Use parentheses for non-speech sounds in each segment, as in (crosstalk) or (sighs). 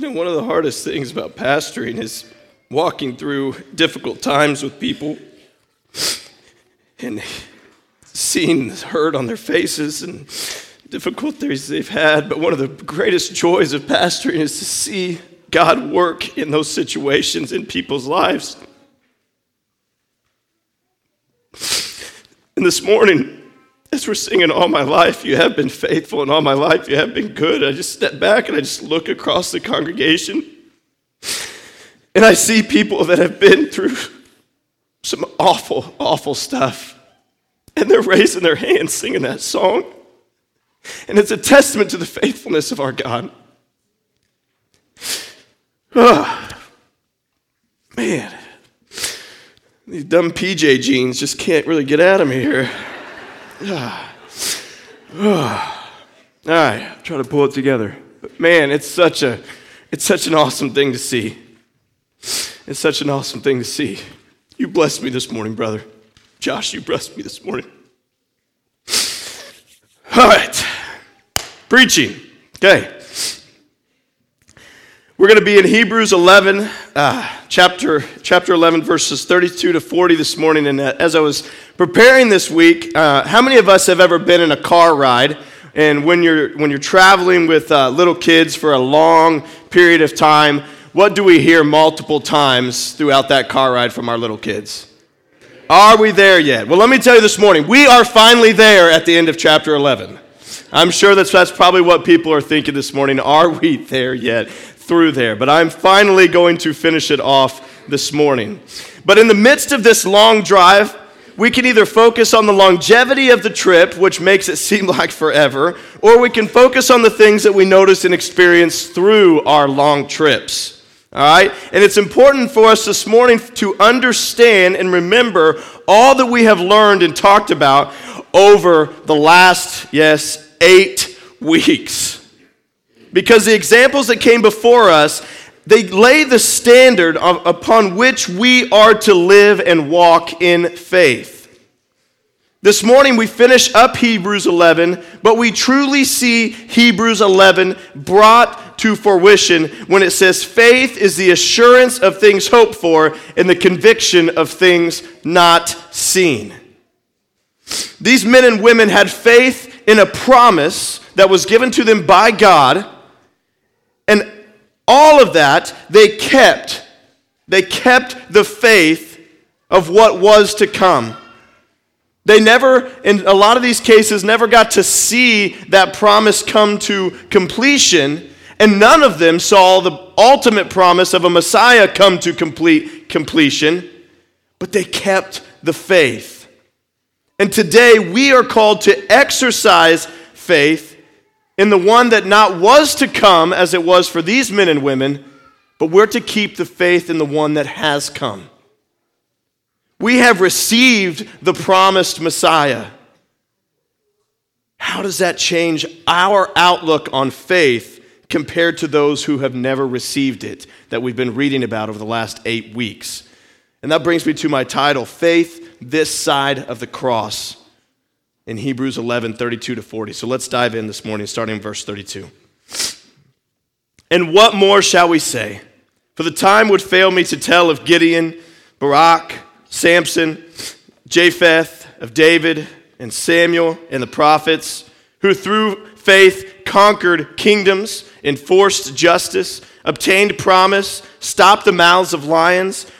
You know, one of the hardest things about pastoring is walking through difficult times with people and seeing the hurt on their faces and difficulties they've had. But one of the greatest joys of pastoring is to see God work in those situations in people's lives. And this morning, as we're singing All My Life, you have been faithful, and all my life you have been good, I just step back and I just look across the congregation. And I see people that have been through some awful, awful stuff. And they're raising their hands singing that song. And it's a testament to the faithfulness of our God. Oh, man, these dumb PJ jeans just can't really get out of me here. (sighs) All right, try to pull it together. But man, it's such a it's such an awesome thing to see. It's such an awesome thing to see. You blessed me this morning, brother. Josh, you blessed me this morning. (sighs) All right. Preaching. Okay. We're going to be in Hebrews 11, uh, chapter, chapter 11, verses 32 to 40 this morning. And uh, as I was preparing this week, uh, how many of us have ever been in a car ride? And when you're, when you're traveling with uh, little kids for a long period of time, what do we hear multiple times throughout that car ride from our little kids? Are we there yet? Well, let me tell you this morning, we are finally there at the end of chapter 11. I'm sure that's, that's probably what people are thinking this morning. Are we there yet? Through there, but I'm finally going to finish it off this morning. But in the midst of this long drive, we can either focus on the longevity of the trip, which makes it (laughs) seem like forever, or we can focus on the things that we notice and experience through our long trips. All right? And it's important for us this morning to understand and remember all that we have learned and talked about over the last, yes, eight weeks. Because the examples that came before us, they lay the standard of, upon which we are to live and walk in faith. This morning we finish up Hebrews 11, but we truly see Hebrews 11 brought to fruition when it says, Faith is the assurance of things hoped for and the conviction of things not seen. These men and women had faith in a promise that was given to them by God and all of that they kept. They kept the faith of what was to come. They never, in a lot of these cases, never got to see that promise come to completion, and none of them saw the ultimate promise of a Messiah come to complete completion, but they kept the faith. And today we are called to exercise faith in the one that not was to come as it was for these men and women, but we're to keep the faith in the one that has come. We have received the promised Messiah. How does that change our outlook on faith compared to those who have never received it that we've been reading about over the last eight weeks? And that brings me to my title Faith This Side of the Cross in Hebrews 11 32 to 40. So let's dive in this morning, starting in verse 32. And what more shall we say? For the time would fail me to tell of Gideon, Barak, Samson, Jephthah, of David, and Samuel, and the prophets, who through faith conquered kingdoms, enforced justice, obtained promise, stopped the mouths of lions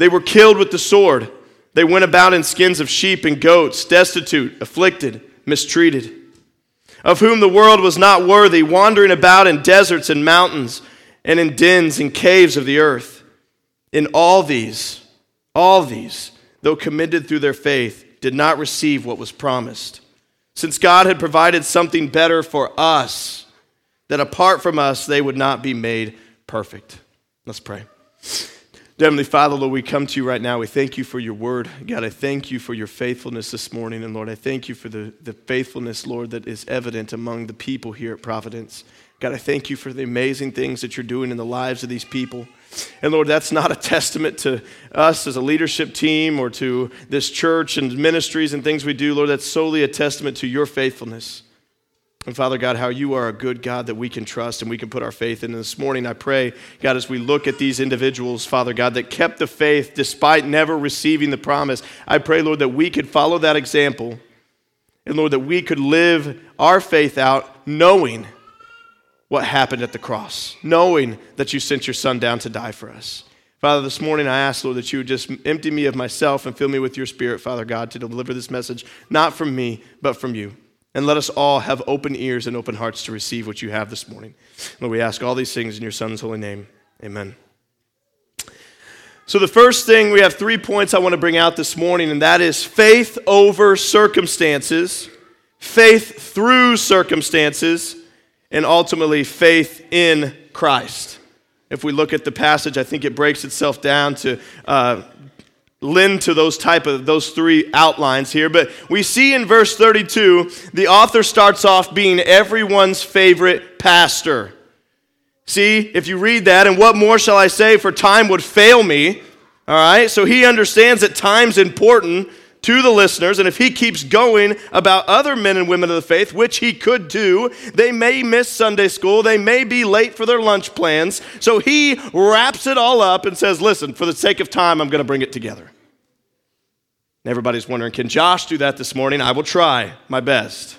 they were killed with the sword. They went about in skins of sheep and goats, destitute, afflicted, mistreated, of whom the world was not worthy, wandering about in deserts and mountains and in dens and caves of the earth. In all these, all these, though committed through their faith, did not receive what was promised. Since God had provided something better for us, that apart from us they would not be made perfect. Let's pray. Heavenly Father, Lord, we come to you right now. We thank you for your word. God, I thank you for your faithfulness this morning. And Lord, I thank you for the, the faithfulness, Lord, that is evident among the people here at Providence. God, I thank you for the amazing things that you're doing in the lives of these people. And Lord, that's not a testament to us as a leadership team or to this church and ministries and things we do. Lord, that's solely a testament to your faithfulness. And Father God, how you are a good God that we can trust and we can put our faith in. And this morning, I pray, God, as we look at these individuals, Father God, that kept the faith despite never receiving the promise, I pray, Lord, that we could follow that example. And Lord, that we could live our faith out knowing what happened at the cross, knowing that you sent your son down to die for us. Father, this morning I ask, Lord, that you would just empty me of myself and fill me with your spirit, Father God, to deliver this message, not from me, but from you. And let us all have open ears and open hearts to receive what you have this morning. Lord, we ask all these things in your Son's holy name. Amen. So, the first thing, we have three points I want to bring out this morning, and that is faith over circumstances, faith through circumstances, and ultimately faith in Christ. If we look at the passage, I think it breaks itself down to uh, lend to those type of those three outlines here. But we see in verse 32 the author starts off being everyone's favorite pastor. See if you read that and what more shall i say? For time would fail me. All right? So he understands that time's important to the listeners and if he keeps going about other men and women of the faith which he could do they may miss sunday school they may be late for their lunch plans so he wraps it all up and says listen for the sake of time i'm going to bring it together everybody's wondering, can Josh do that this morning? I will try my best.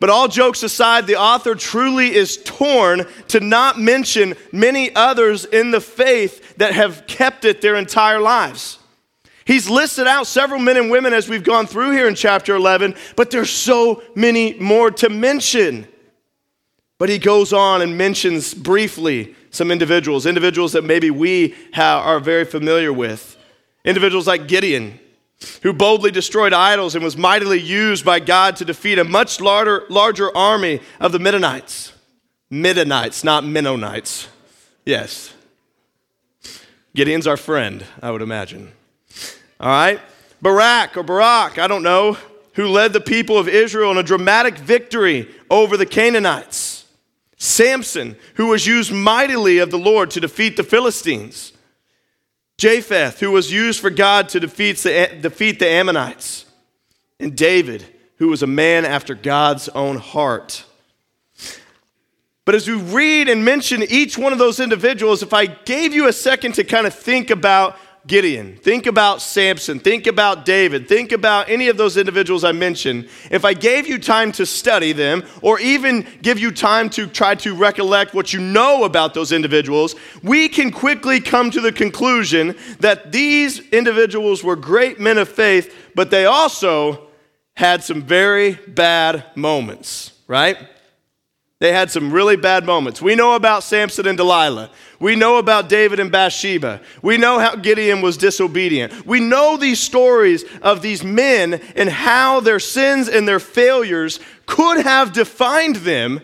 But all jokes aside, the author truly is torn to not mention many others in the faith that have kept it their entire lives. He's listed out several men and women as we've gone through here in chapter 11, but there's so many more to mention. But he goes on and mentions briefly some individuals, individuals that maybe we are very familiar with. Individuals like Gideon, who boldly destroyed idols and was mightily used by God to defeat a much larger, larger army of the Midianites. Midianites, not Mennonites. Yes. Gideon's our friend, I would imagine. All right? Barak or Barak, I don't know, who led the people of Israel in a dramatic victory over the Canaanites. Samson, who was used mightily of the Lord to defeat the Philistines. Jephthah, who was used for God to defeat the, defeat the Ammonites, and David, who was a man after God's own heart. But as we read and mention each one of those individuals, if I gave you a second to kind of think about Gideon, think about Samson, think about David, think about any of those individuals I mentioned, if I gave you time to study them or even give you time to try to recollect what you know about those individuals, we can quickly come to the conclusion that these individuals were great men of faith, but they also had some very bad moments, right? They had some really bad moments. We know about Samson and Delilah. We know about David and Bathsheba. We know how Gideon was disobedient. We know these stories of these men and how their sins and their failures could have defined them.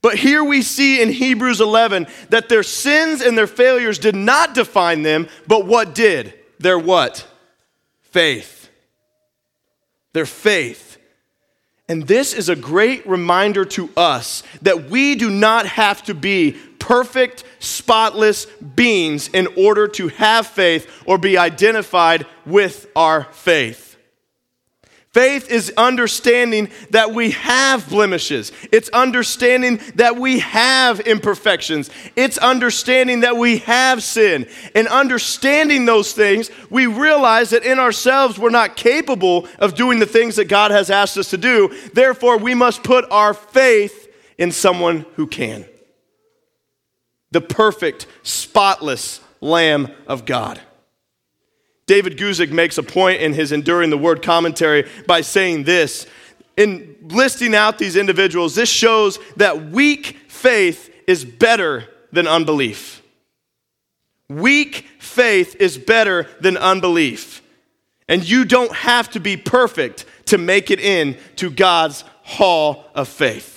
But here we see in Hebrews 11 that their sins and their failures did not define them, but what did? Their what? Faith. Their faith. And this is a great reminder to us that we do not have to be perfect, spotless beings in order to have faith or be identified with our faith. Faith is understanding that we have blemishes. It's understanding that we have imperfections. It's understanding that we have sin. And understanding those things, we realize that in ourselves we're not capable of doing the things that God has asked us to do. Therefore, we must put our faith in someone who can. The perfect, spotless Lamb of God. David Guzik makes a point in his Enduring the Word commentary by saying this. In listing out these individuals, this shows that weak faith is better than unbelief. Weak faith is better than unbelief. And you don't have to be perfect to make it in to God's hall of faith.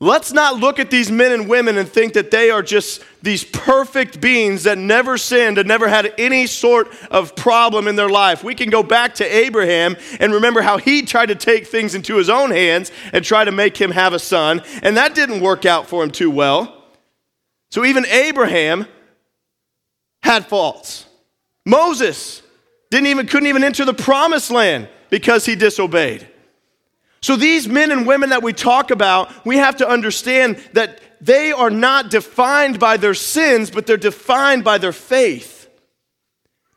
Let's not look at these men and women and think that they are just these perfect beings that never sinned and never had any sort of problem in their life. We can go back to Abraham and remember how he tried to take things into his own hands and try to make him have a son, and that didn't work out for him too well. So even Abraham had faults. Moses didn't even couldn't even enter the promised land because he disobeyed. So, these men and women that we talk about, we have to understand that they are not defined by their sins, but they're defined by their faith.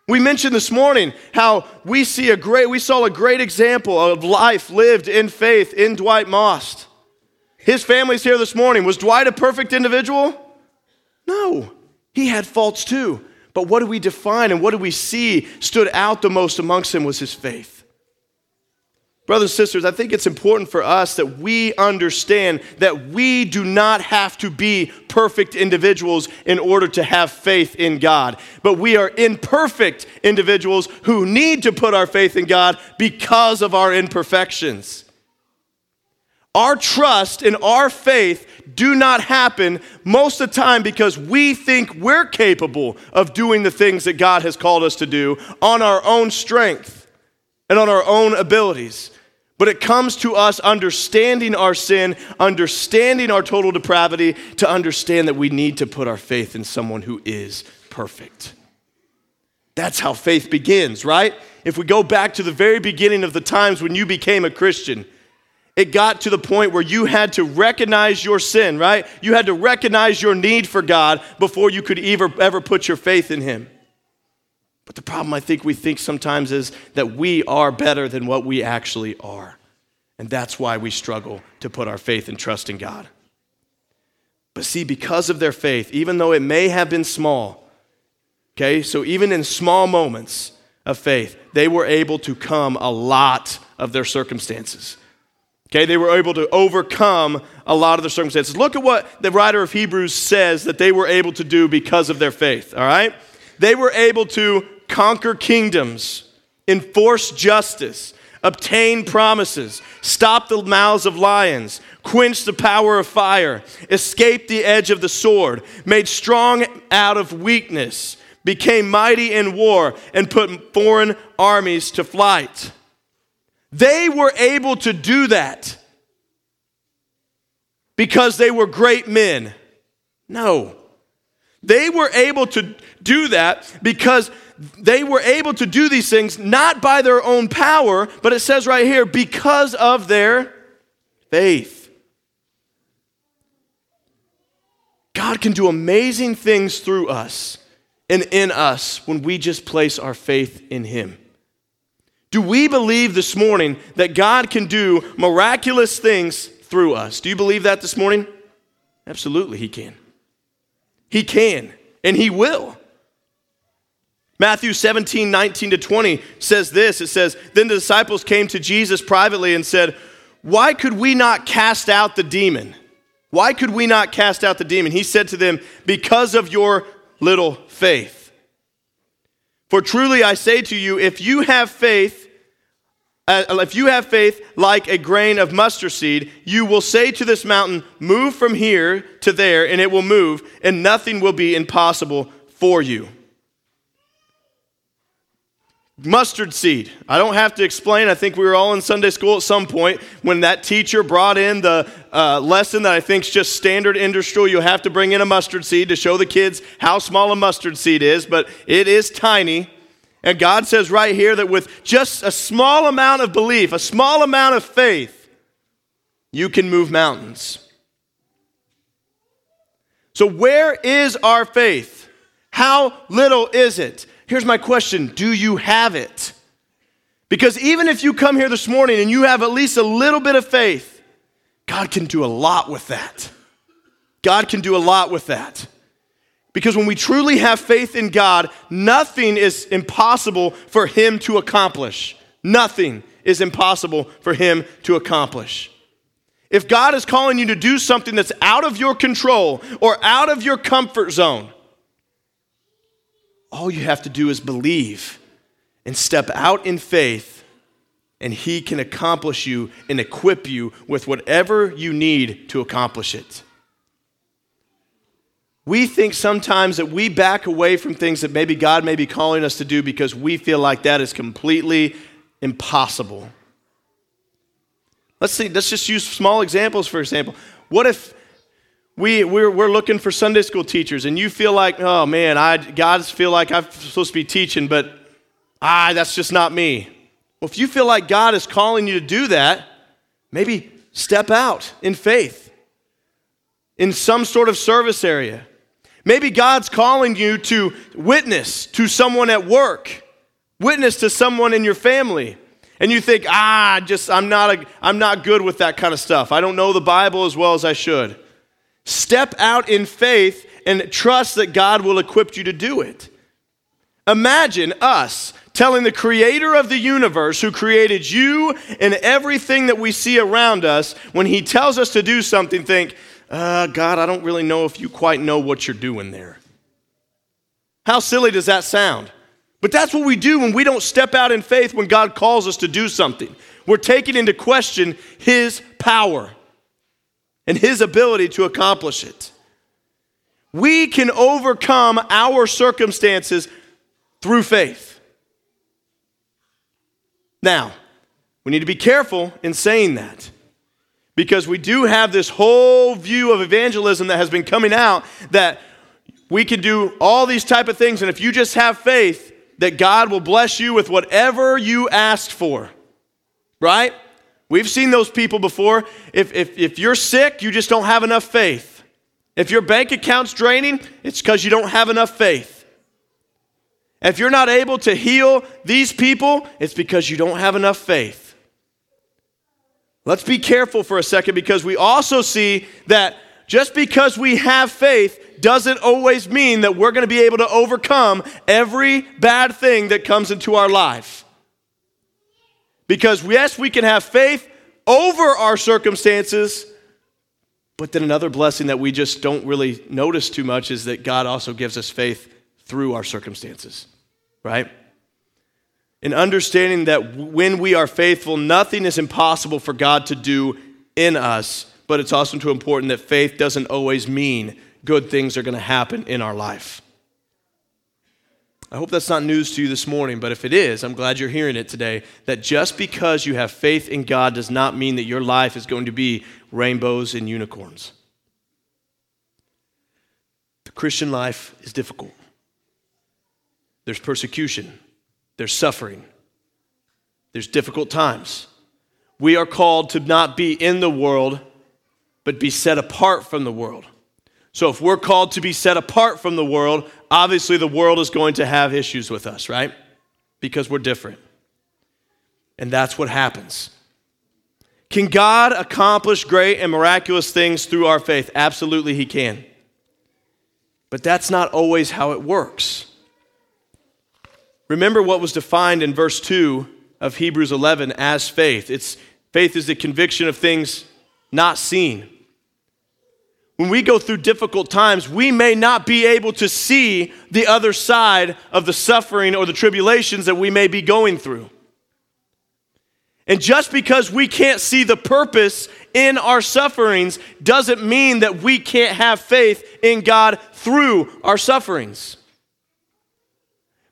We mentioned this morning how we see a great, we saw a great example of life lived in faith in Dwight Most. His family's here this morning. Was Dwight a perfect individual? No, he had faults too. But what do we define and what do we see stood out the most amongst him was his faith. Brothers and sisters, I think it's important for us that we understand that we do not have to be perfect individuals in order to have faith in God. But we are imperfect individuals who need to put our faith in God because of our imperfections. Our trust and our faith do not happen most of the time because we think we're capable of doing the things that God has called us to do on our own strength and on our own abilities. But it comes to us understanding our sin, understanding our total depravity, to understand that we need to put our faith in someone who is perfect. That's how faith begins, right? If we go back to the very beginning of the times when you became a Christian, it got to the point where you had to recognize your sin, right? You had to recognize your need for God before you could ever, ever put your faith in Him. But the problem I think we think sometimes is that we are better than what we actually are. And that's why we struggle to put our faith and trust in God. But see, because of their faith, even though it may have been small, okay, so even in small moments of faith, they were able to come a lot of their circumstances. Okay, they were able to overcome a lot of their circumstances. Look at what the writer of Hebrews says that they were able to do because of their faith, all right? They were able to conquer kingdoms, enforce justice, obtain promises, stop the mouths of lions, quench the power of fire, escape the edge of the sword, made strong out of weakness, became mighty in war, and put foreign armies to flight. They were able to do that because they were great men. No. They were able to do that because they were able to do these things not by their own power, but it says right here, because of their faith. God can do amazing things through us and in us when we just place our faith in Him. Do we believe this morning that God can do miraculous things through us? Do you believe that this morning? Absolutely, He can. He can, and He will. Matthew 17, 19 to 20 says this it says, Then the disciples came to Jesus privately and said, Why could we not cast out the demon? Why could we not cast out the demon? He said to them, Because of your little faith. For truly I say to you, if you have faith, uh, if you have faith like a grain of mustard seed, you will say to this mountain, Move from here to there, and it will move, and nothing will be impossible for you. Mustard seed. I don't have to explain. I think we were all in Sunday school at some point when that teacher brought in the uh, lesson that I think is just standard industrial. You have to bring in a mustard seed to show the kids how small a mustard seed is, but it is tiny. And God says right here that with just a small amount of belief, a small amount of faith, you can move mountains. So, where is our faith? How little is it? Here's my question Do you have it? Because even if you come here this morning and you have at least a little bit of faith, God can do a lot with that. God can do a lot with that. Because when we truly have faith in God, nothing is impossible for Him to accomplish. Nothing is impossible for Him to accomplish. If God is calling you to do something that's out of your control or out of your comfort zone, all you have to do is believe and step out in faith and He can accomplish you and equip you with whatever you need to accomplish it. We think sometimes that we back away from things that maybe God may be calling us to do because we feel like that is completely impossible. Let's see, let's just use small examples for example. What if we, we're, we're looking for Sunday school teachers and you feel like, oh man, I God's feel like I'm supposed to be teaching, but ah, that's just not me. Well, if you feel like God is calling you to do that, maybe step out in faith in some sort of service area. Maybe God's calling you to witness to someone at work, witness to someone in your family. And you think, ah, just I'm not a, I'm not good with that kind of stuff. I don't know the Bible as well as I should. Step out in faith and trust that God will equip you to do it. Imagine us telling the creator of the universe, who created you and everything that we see around us, when he tells us to do something, think, uh, God, I don't really know if you quite know what you're doing there. How silly does that sound? But that's what we do when we don't step out in faith when God calls us to do something. We're taking into question His power and His ability to accomplish it. We can overcome our circumstances through faith. Now, we need to be careful in saying that because we do have this whole view of evangelism that has been coming out that we can do all these type of things and if you just have faith that God will bless you with whatever you asked for. Right? We've seen those people before. If, if, if you're sick, you just don't have enough faith. If your bank account's draining, it's because you don't have enough faith. If you're not able to heal these people, it's because you don't have enough faith. Let's be careful for a second because we also see that just because we have faith doesn't always mean that we're going to be able to overcome every bad thing that comes into our life. Because, yes, we can have faith over our circumstances, but then another blessing that we just don't really notice too much is that God also gives us faith through our circumstances, right? In understanding that when we are faithful, nothing is impossible for God to do in us, but it's also too important that faith doesn't always mean good things are going to happen in our life. I hope that's not news to you this morning, but if it is, I'm glad you're hearing it today. That just because you have faith in God does not mean that your life is going to be rainbows and unicorns. The Christian life is difficult there's persecution, there's suffering, there's difficult times. We are called to not be in the world, but be set apart from the world. So if we're called to be set apart from the world, obviously the world is going to have issues with us, right? Because we're different. And that's what happens. Can God accomplish great and miraculous things through our faith? Absolutely, He can. But that's not always how it works. Remember what was defined in verse 2 of Hebrews 11 as faith. It's faith is the conviction of things not seen. When we go through difficult times, we may not be able to see the other side of the suffering or the tribulations that we may be going through. And just because we can't see the purpose in our sufferings doesn't mean that we can't have faith in God through our sufferings.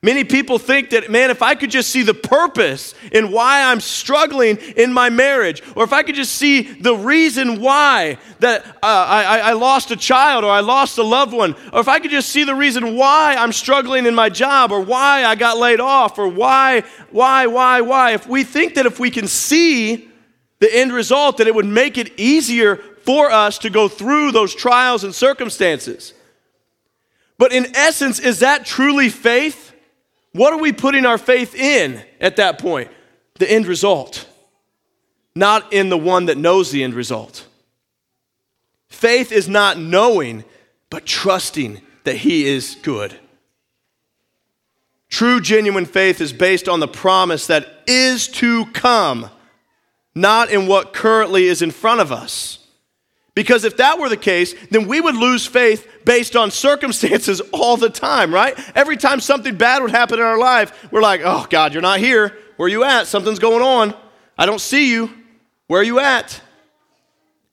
Many people think that, man, if I could just see the purpose in why I'm struggling in my marriage, or if I could just see the reason why that uh, I, I lost a child or I lost a loved one, or if I could just see the reason why I'm struggling in my job, or why I got laid off, or why, why, why, why, if we think that if we can see the end result, that it would make it easier for us to go through those trials and circumstances. But in essence, is that truly faith? What are we putting our faith in at that point? The end result, not in the one that knows the end result. Faith is not knowing, but trusting that He is good. True, genuine faith is based on the promise that is to come, not in what currently is in front of us. Because if that were the case, then we would lose faith based on circumstances (laughs) all the time, right? Every time something bad would happen in our life, we're like, oh, God, you're not here. Where are you at? Something's going on. I don't see you. Where are you at?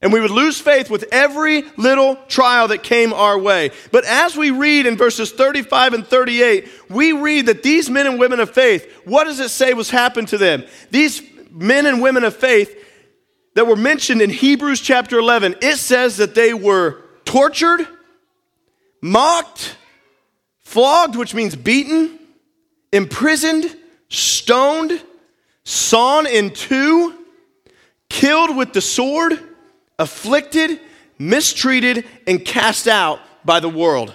And we would lose faith with every little trial that came our way. But as we read in verses 35 and 38, we read that these men and women of faith, what does it say was happened to them? These men and women of faith that were mentioned in Hebrews chapter 11, it says that they were tortured, mocked, flogged, which means beaten, imprisoned, stoned, sawn in two, killed with the sword afflicted, mistreated, and cast out by the world.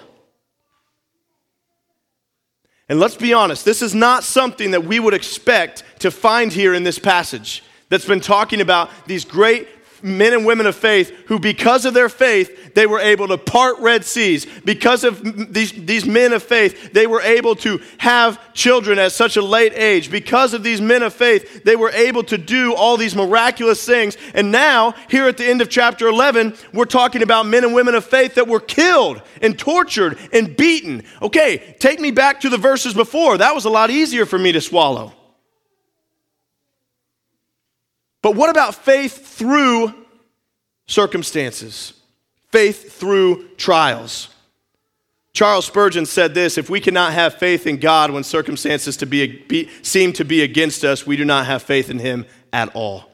And let's be honest, this is not something that we would expect to find here in this passage that's been talking about these great men and women of faith who, because of their faith, they were able to part Red Seas. Because of these, these men of faith, they were able to have children at such a late age. Because of these men of faith, they were able to do all these miraculous things. And now, here at the end of chapter 11, we're talking about men and women of faith that were killed and tortured and beaten. Okay, take me back to the verses before. That was a lot easier for me to swallow. But what about faith through circumstances? Faith through trials. Charles Spurgeon said this If we cannot have faith in God when circumstances to be, be, seem to be against us, we do not have faith in Him at all.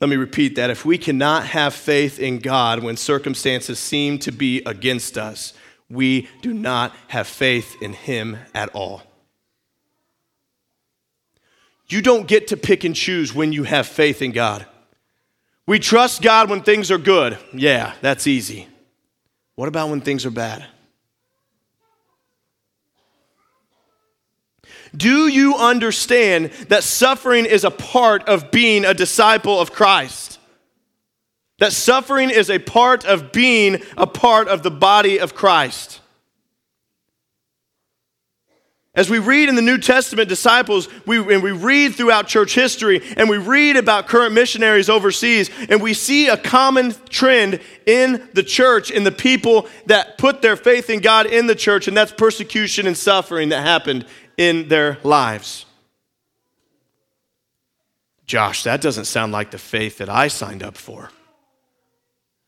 Let me repeat that. If we cannot have faith in God when circumstances seem to be against us, we do not have faith in Him at all. You don't get to pick and choose when you have faith in God. We trust God when things are good. Yeah, that's easy. What about when things are bad? Do you understand that suffering is a part of being a disciple of Christ? That suffering is a part of being a part of the body of Christ. As we read in the New Testament disciples, we, and we read throughout church history, and we read about current missionaries overseas, and we see a common trend in the church, in the people that put their faith in God in the church, and that's persecution and suffering that happened in their lives. Josh, that doesn't sound like the faith that I signed up for.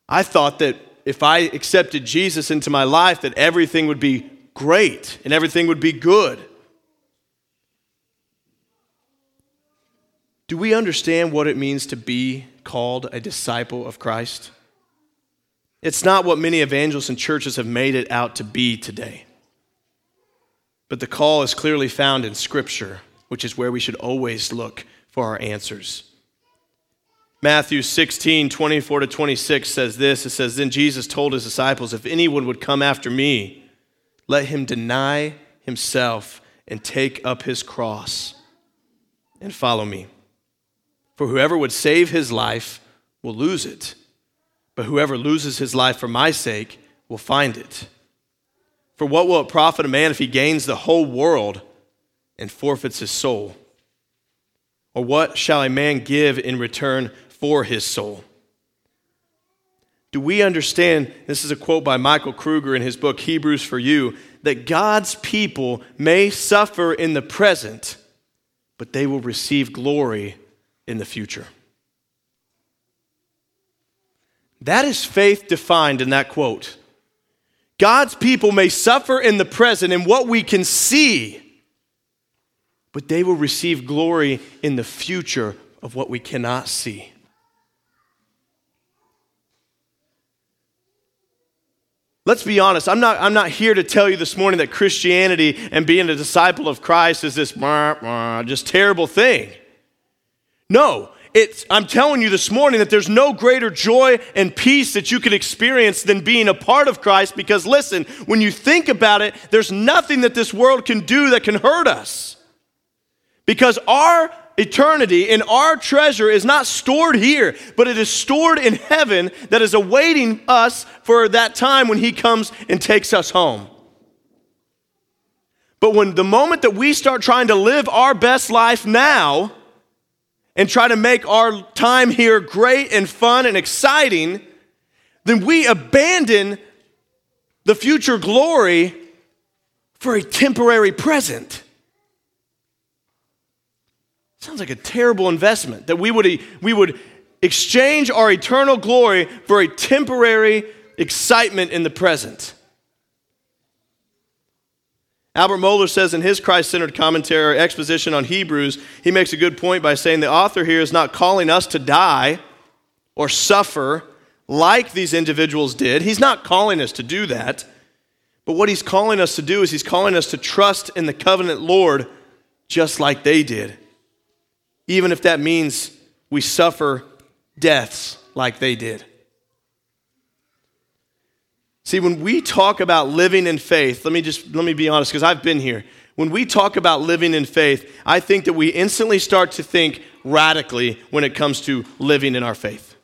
I thought that if I accepted Jesus into my life, that everything would be great and everything would be good. Do we understand what it means to be called a disciple of Christ? It's not what many evangelists and churches have made it out to be today. But the call is clearly found in Scripture, which is where we should always look for our answers. Matthew 16, 24 to 26 says this It says, Then Jesus told his disciples, If anyone would come after me, let him deny himself and take up his cross and follow me. For whoever would save his life will lose it, but whoever loses his life for my sake will find it. For what will it profit a man if he gains the whole world and forfeits his soul? Or what shall a man give in return for his soul? Do we understand? This is a quote by Michael Kruger in his book, Hebrews for You, that God's people may suffer in the present, but they will receive glory in the future. That is faith defined in that quote. God's people may suffer in the present in what we can see, but they will receive glory in the future of what we cannot see. Let's be honest, I'm not, I'm not here to tell you this morning that Christianity and being a disciple of Christ is this just terrible thing. No, it's, I'm telling you this morning that there's no greater joy and peace that you could experience than being a part of Christ because, listen, when you think about it, there's nothing that this world can do that can hurt us. Because our eternity and our treasure is not stored here, but it is stored in heaven that is awaiting us for that time when He comes and takes us home. But when the moment that we start trying to live our best life now and try to make our time here great and fun and exciting, then we abandon the future glory for a temporary present. Sounds like a terrible investment that we would, we would exchange our eternal glory for a temporary excitement in the present. Albert Mohler says in his Christ centered commentary or exposition on Hebrews, he makes a good point by saying the author here is not calling us to die or suffer like these individuals did. He's not calling us to do that. But what he's calling us to do is he's calling us to trust in the covenant Lord just like they did, even if that means we suffer deaths like they did. See, when we talk about living in faith, let me just let me be honest because I've been here. When we talk about living in faith, I think that we instantly start to think radically when it comes to living in our faith.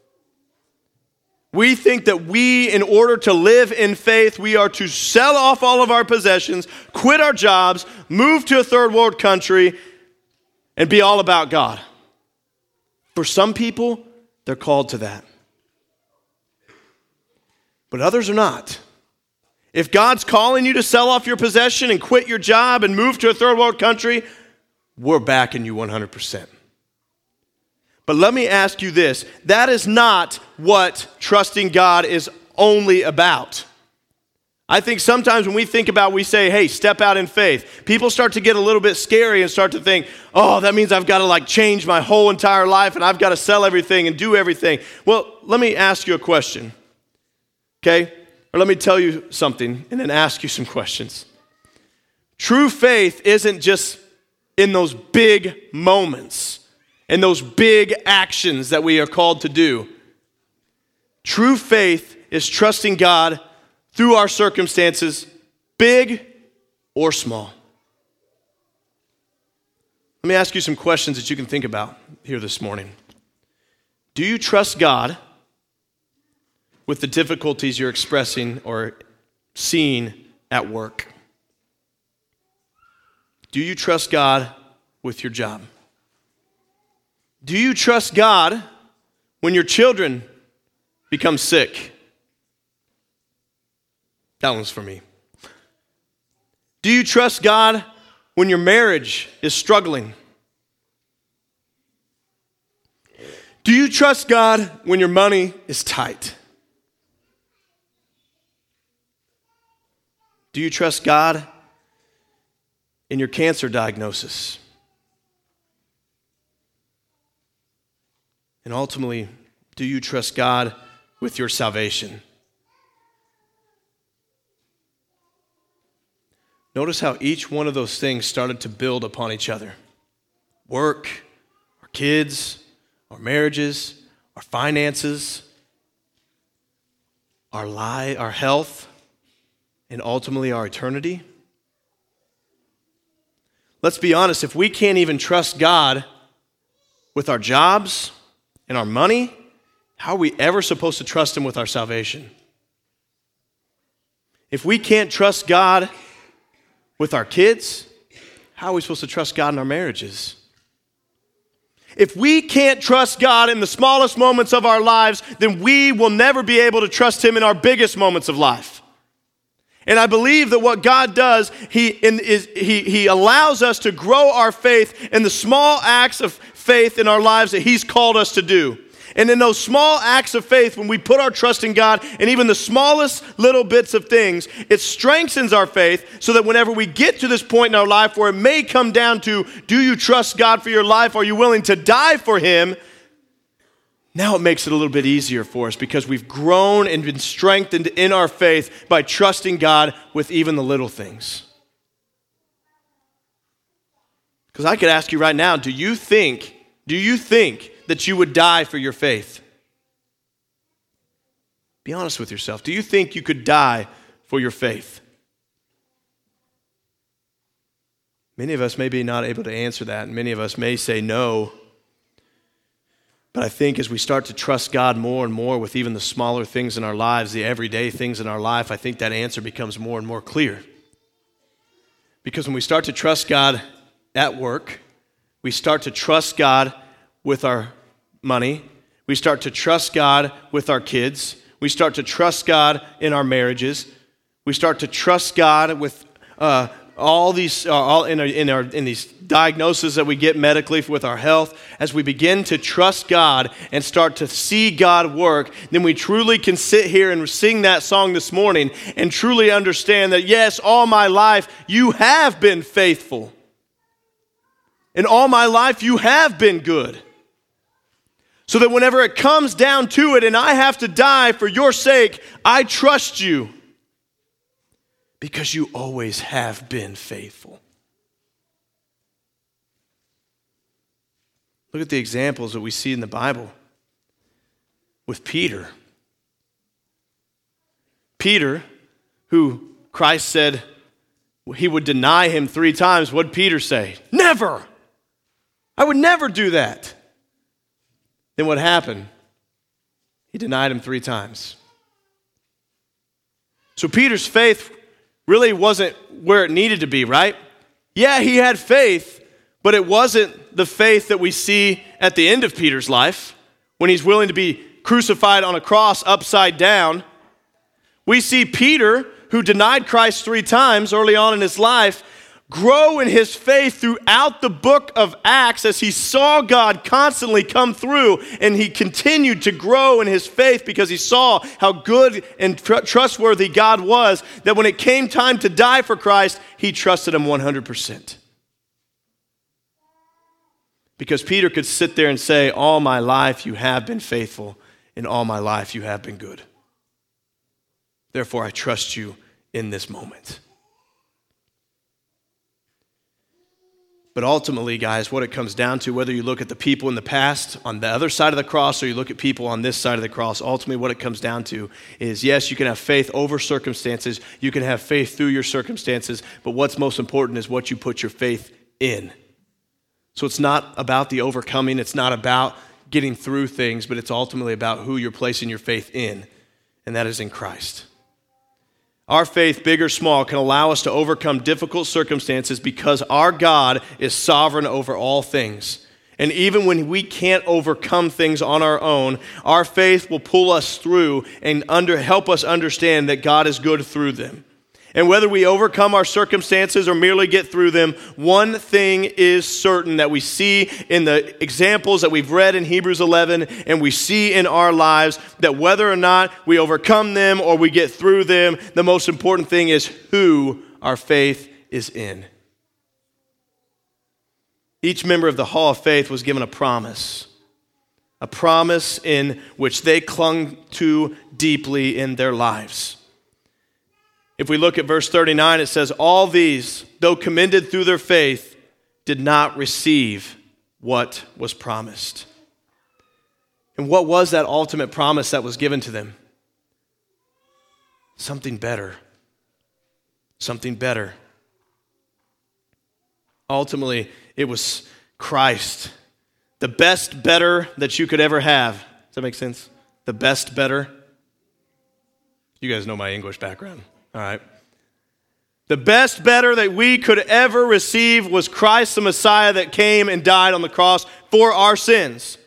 We think that we, in order to live in faith, we are to sell off all of our possessions, quit our jobs, move to a third world country, and be all about God. For some people, they're called to that but others are not. If God's calling you to sell off your possession and quit your job and move to a third world country, we're backing you 100%. But let me ask you this that is not what trusting God is only about. I think sometimes when we think about, we say, hey, step out in faith, people start to get a little bit scary and start to think, oh, that means I've got to like change my whole entire life and I've got to sell everything and do everything. Well, let me ask you a question okay? Or let me tell you something and then ask you some questions. True faith isn't just in those big moments, in those big actions that we are called to do. True faith is trusting God through our circumstances, big or small. Let me ask you some questions that you can think about here this morning. Do you trust God with the difficulties you're expressing or seeing at work? Do you trust God with your job? Do you trust God when your children become sick? That one's for me. Do you trust God when your marriage is struggling? Do you trust God when your money is tight? Do you trust God in your cancer diagnosis? And ultimately, do you trust God with your salvation? Notice how each one of those things started to build upon each other work, our kids, our marriages, our finances, our lie, our health and ultimately our eternity? Let's be honest, if we can't even trust God with our jobs and our money, how are we ever supposed to trust Him with our salvation? If we can't trust God with our kids, how are we supposed to trust God in our marriages? If we can't trust God in the smallest moments of our lives, then we will never be able to trust Him in our biggest moments of life. And I believe that what God does, he, in, is, he, he allows us to grow our faith in the small acts of faith in our lives that He's called us to do. And in those small acts of faith, when we put our trust in God and even the smallest little bits of things, it strengthens our faith so that whenever we get to this point in our life where it may come down to do you trust God for your life? Are you willing to die for Him? Now it makes it a little bit easier for us because we've grown and been strengthened in our faith by trusting God with even the little things. Because I could ask you right now, do you think, do you think that you would die for your faith? Be honest with yourself. Do you think you could die for your faith? Many of us may be not able to answer that, and many of us may say no. But I think as we start to trust God more and more with even the smaller things in our lives, the everyday things in our life, I think that answer becomes more and more clear. Because when we start to trust God at work, we start to trust God with our money, we start to trust God with our kids, we start to trust God in our marriages, we start to trust God with uh, all these, uh, all in, our, in, our, in these diagnoses that we get medically with our health, as we begin to trust God and start to see God work, then we truly can sit here and sing that song this morning and truly understand that, yes, all my life you have been faithful. And all my life you have been good. So that whenever it comes down to it and I have to die for your sake, I trust you because you always have been faithful. Look at the examples that we see in the Bible with Peter. Peter, who Christ said he would deny him three times, what Peter say? Never! I would never do that. Then what happened? He denied him three times. So Peter's faith really wasn't where it needed to be, right? Yeah, he had faith, but it wasn't the faith that we see at the end of Peter's life when he's willing to be crucified on a cross upside down. We see Peter, who denied Christ three times early on in his life, grow in his faith throughout the book of Acts as he saw God constantly come through and he continued to grow in his faith because he saw how good and tr- trustworthy God was that when it came time to die for Christ, he trusted him 100%. Because Peter could sit there and say, All my life you have been faithful, and all my life you have been good. Therefore, I trust you in this moment. But ultimately, guys, what it comes down to, whether you look at the people in the past on the other side of the cross or you look at people on this side of the cross, ultimately what it comes down to is yes, you can have faith over circumstances, you can have faith through your circumstances, but what's most important is what you put your faith in. So it's not about the overcoming, it's not about getting through things, but it's ultimately about who you're placing your faith in, and that is in Christ. Our faith, big or small, can allow us to overcome difficult circumstances because our God is sovereign over all things. And even when we can't overcome things on our own, our faith will pull us through and under, help us understand that God is good through them. And whether we overcome our circumstances or merely get through them, one thing is certain that we see in the examples that we've read in Hebrews 11 and we see in our lives that whether or not we overcome them or we get through them, the most important thing is who our faith is in. Each member of the Hall of Faith was given a promise, a promise in which they clung to deeply in their lives. If we look at verse 39, it says, All these, though commended through their faith, did not receive what was promised. And what was that ultimate promise that was given to them? Something better. Something better. Ultimately, it was Christ. The best better that you could ever have. Does that make sense? The best better. You guys know my English background. All right. The best better that we could ever receive was Christ the Messiah that came and died on the cross for our sins.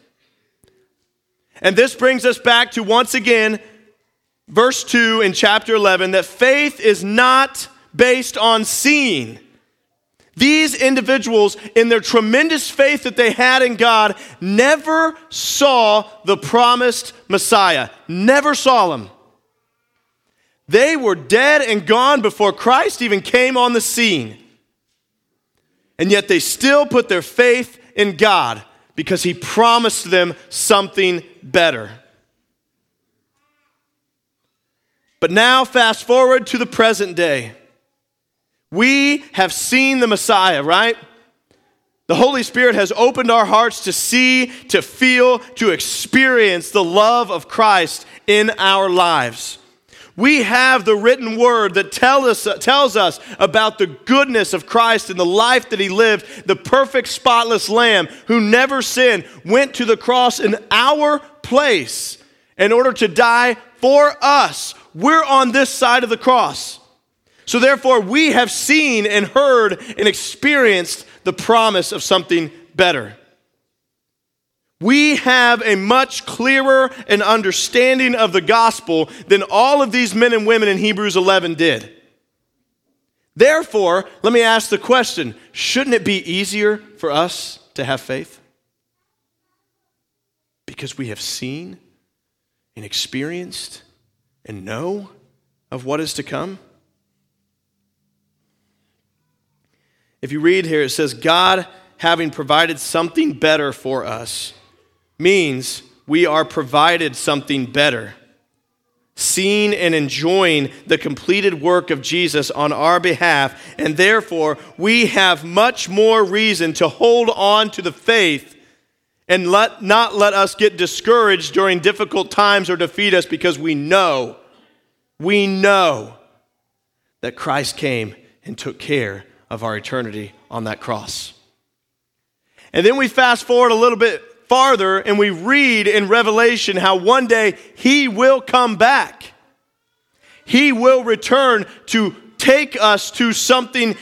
And this brings us back to once again verse 2 in chapter 11 that faith is not based on seeing. These individuals, in their tremendous faith that they had in God, never saw the promised Messiah, never saw him. They were dead and gone before Christ even came on the scene. And yet they still put their faith in God because He promised them something better. But now, fast forward to the present day. We have seen the Messiah, right? The Holy Spirit has opened our hearts to see, to feel, to experience the love of Christ in our lives. We have the written word that tell us, tells us about the goodness of Christ and the life that he lived, the perfect, spotless lamb who never sinned, went to the cross in our place in order to die for us. We're on this side of the cross. So, therefore, we have seen and heard and experienced the promise of something better. We have a much clearer and understanding of the gospel than all of these men and women in Hebrews 11 did. Therefore, let me ask the question shouldn't it be easier for us to have faith? Because we have seen and experienced and know of what is to come? If you read here, it says, God having provided something better for us means we are provided something better. Seeing and enjoying the completed work of Jesus on our behalf, and therefore we have much more reason to hold on to the faith and let, not let us get discouraged during difficult times or defeat us because we know, we know that Christ came and took care of our eternity on that cross. And then we fast forward a little bit farther and we read in Revelation how one day he will come back. He will return to take us to something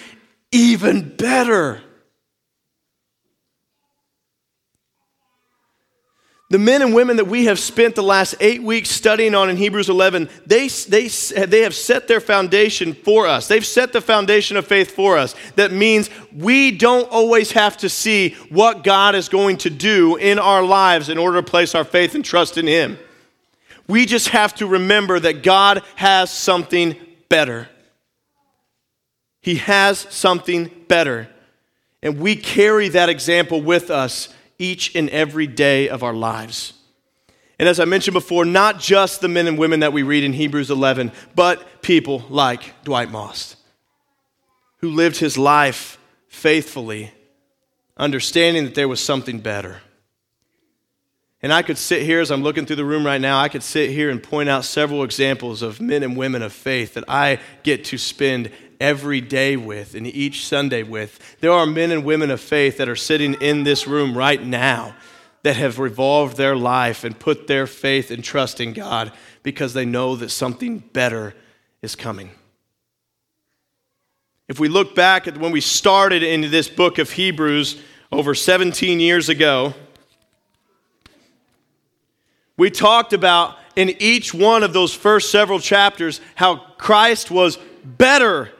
even better. The men and women that we have spent the last eight weeks studying on in Hebrews 11, they, they, they have set their foundation for us. They've set the foundation of faith for us. That means we don't always have to see what God is going to do in our lives in order to place our faith and trust in Him. We just have to remember that God has something better. He has something better. And we carry that example with us each and every day of our lives. And as I mentioned before, not just the men and women that we read in Hebrews 11, but people like Dwight Moss, who lived his life faithfully, understanding that there was something better. And I could sit here as I'm looking through the room right now, I could sit here and point out several examples of men and women of faith that I get to spend every day with and each Sunday with. There are men and women of faith that are sitting in this room right now that have revolved their life and put their faith and trust in God because they know that something better is coming. If we look back at when we started into this book of Hebrews over 17 years ago, we talked about in each one of those first several chapters how Christ was better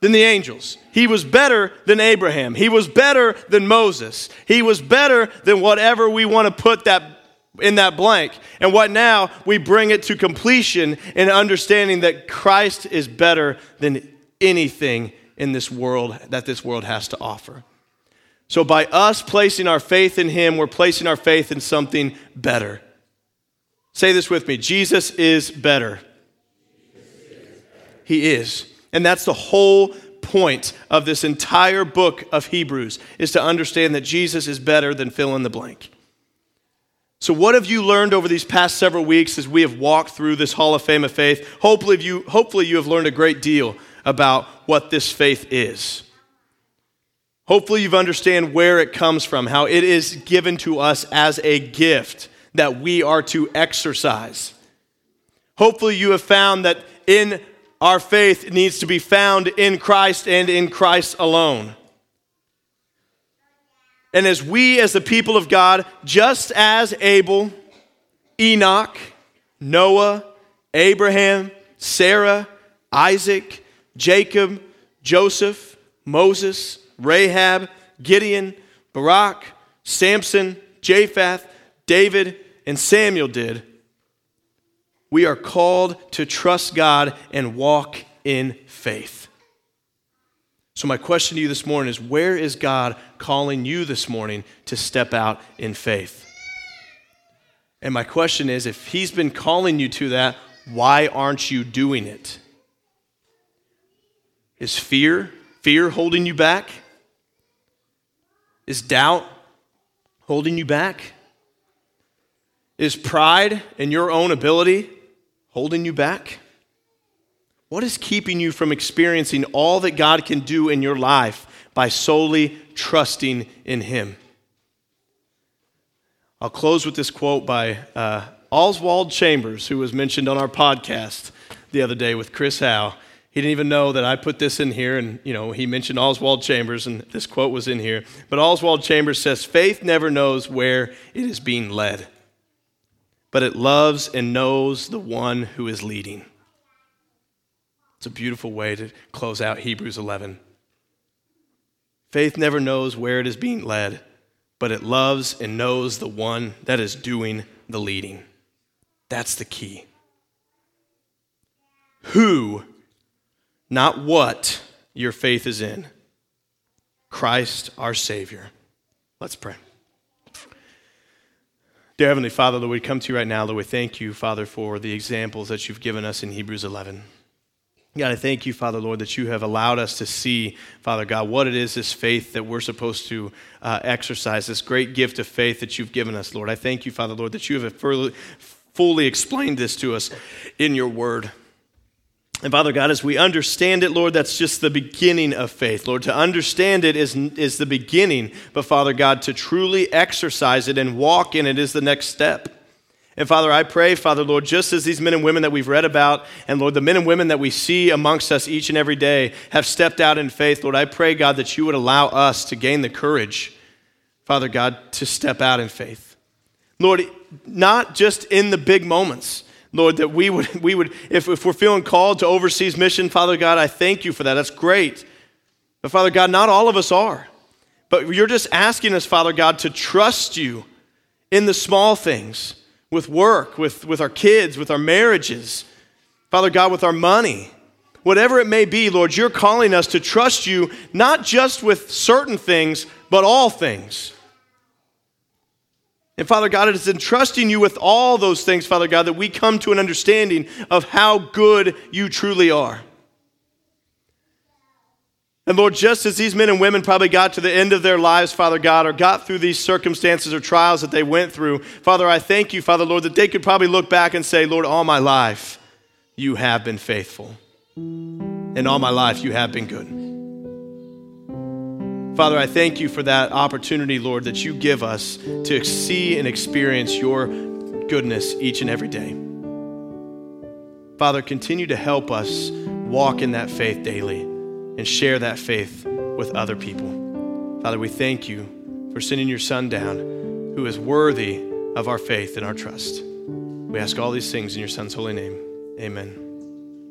than the angels. He was better than Abraham. He was better than Moses. He was better than whatever we want to put that in that blank. And what now we bring it to completion in understanding that Christ is better than anything in this world that this world has to offer. So by us placing our faith in him, we're placing our faith in something better. Say this with me. Jesus is better. He is. And that's the whole point of this entire book of Hebrews is to understand that Jesus is better than fill in the blank. So, what have you learned over these past several weeks as we have walked through this Hall of Fame of Faith? Hopefully, you, hopefully you have learned a great deal about what this faith is. Hopefully, you've understand where it comes from, how it is given to us as a gift that we are to exercise. Hopefully, you have found that in our faith needs to be found in Christ and in Christ alone. And as we, as the people of God, just as Abel, Enoch, Noah, Abraham, Sarah, Isaac, Jacob, Joseph, Moses, Rahab, Gideon, Barak, Samson, Jephthah, David, and Samuel did, we are called to trust God and walk in faith. So, my question to you this morning is where is God calling you this morning to step out in faith? And my question is if He's been calling you to that, why aren't you doing it? Is fear, fear holding you back? Is doubt holding you back? Is pride in your own ability holding you back? What is keeping you from experiencing all that God can do in your life by solely trusting in Him? I'll close with this quote by uh, Oswald Chambers, who was mentioned on our podcast the other day with Chris Howe. He didn't even know that I put this in here, and you know he mentioned Oswald Chambers, and this quote was in here. But Oswald Chambers says, "Faith never knows where it is being led." But it loves and knows the one who is leading. It's a beautiful way to close out Hebrews 11. Faith never knows where it is being led, but it loves and knows the one that is doing the leading. That's the key. Who, not what, your faith is in. Christ our Savior. Let's pray. Dear Heavenly Father, Lord, we come to you right now, Lord, we thank you, Father, for the examples that you've given us in Hebrews 11. God, I thank you, Father, Lord, that you have allowed us to see, Father God, what it is, this faith that we're supposed to uh, exercise, this great gift of faith that you've given us, Lord. I thank you, Father, Lord, that you have fully explained this to us in your word. And Father God, as we understand it, Lord, that's just the beginning of faith. Lord, to understand it is, is the beginning, but Father God, to truly exercise it and walk in it is the next step. And Father, I pray, Father, Lord, just as these men and women that we've read about, and Lord, the men and women that we see amongst us each and every day have stepped out in faith, Lord, I pray, God, that you would allow us to gain the courage, Father God, to step out in faith. Lord, not just in the big moments, Lord, that we would, we would if, if we're feeling called to overseas mission, Father God, I thank you for that. That's great. But Father God, not all of us are. But you're just asking us, Father God, to trust you in the small things, with work, with, with our kids, with our marriages, Father God, with our money. Whatever it may be, Lord, you're calling us to trust you not just with certain things, but all things. And Father God, it is entrusting you with all those things, Father God, that we come to an understanding of how good you truly are. And Lord, just as these men and women probably got to the end of their lives, Father God, or got through these circumstances or trials that they went through, Father, I thank you, Father, Lord, that they could probably look back and say, Lord, all my life you have been faithful. And all my life you have been good. Father, I thank you for that opportunity, Lord, that you give us to see and experience your goodness each and every day. Father, continue to help us walk in that faith daily and share that faith with other people. Father, we thank you for sending your Son down, who is worthy of our faith and our trust. We ask all these things in your Son's holy name. Amen.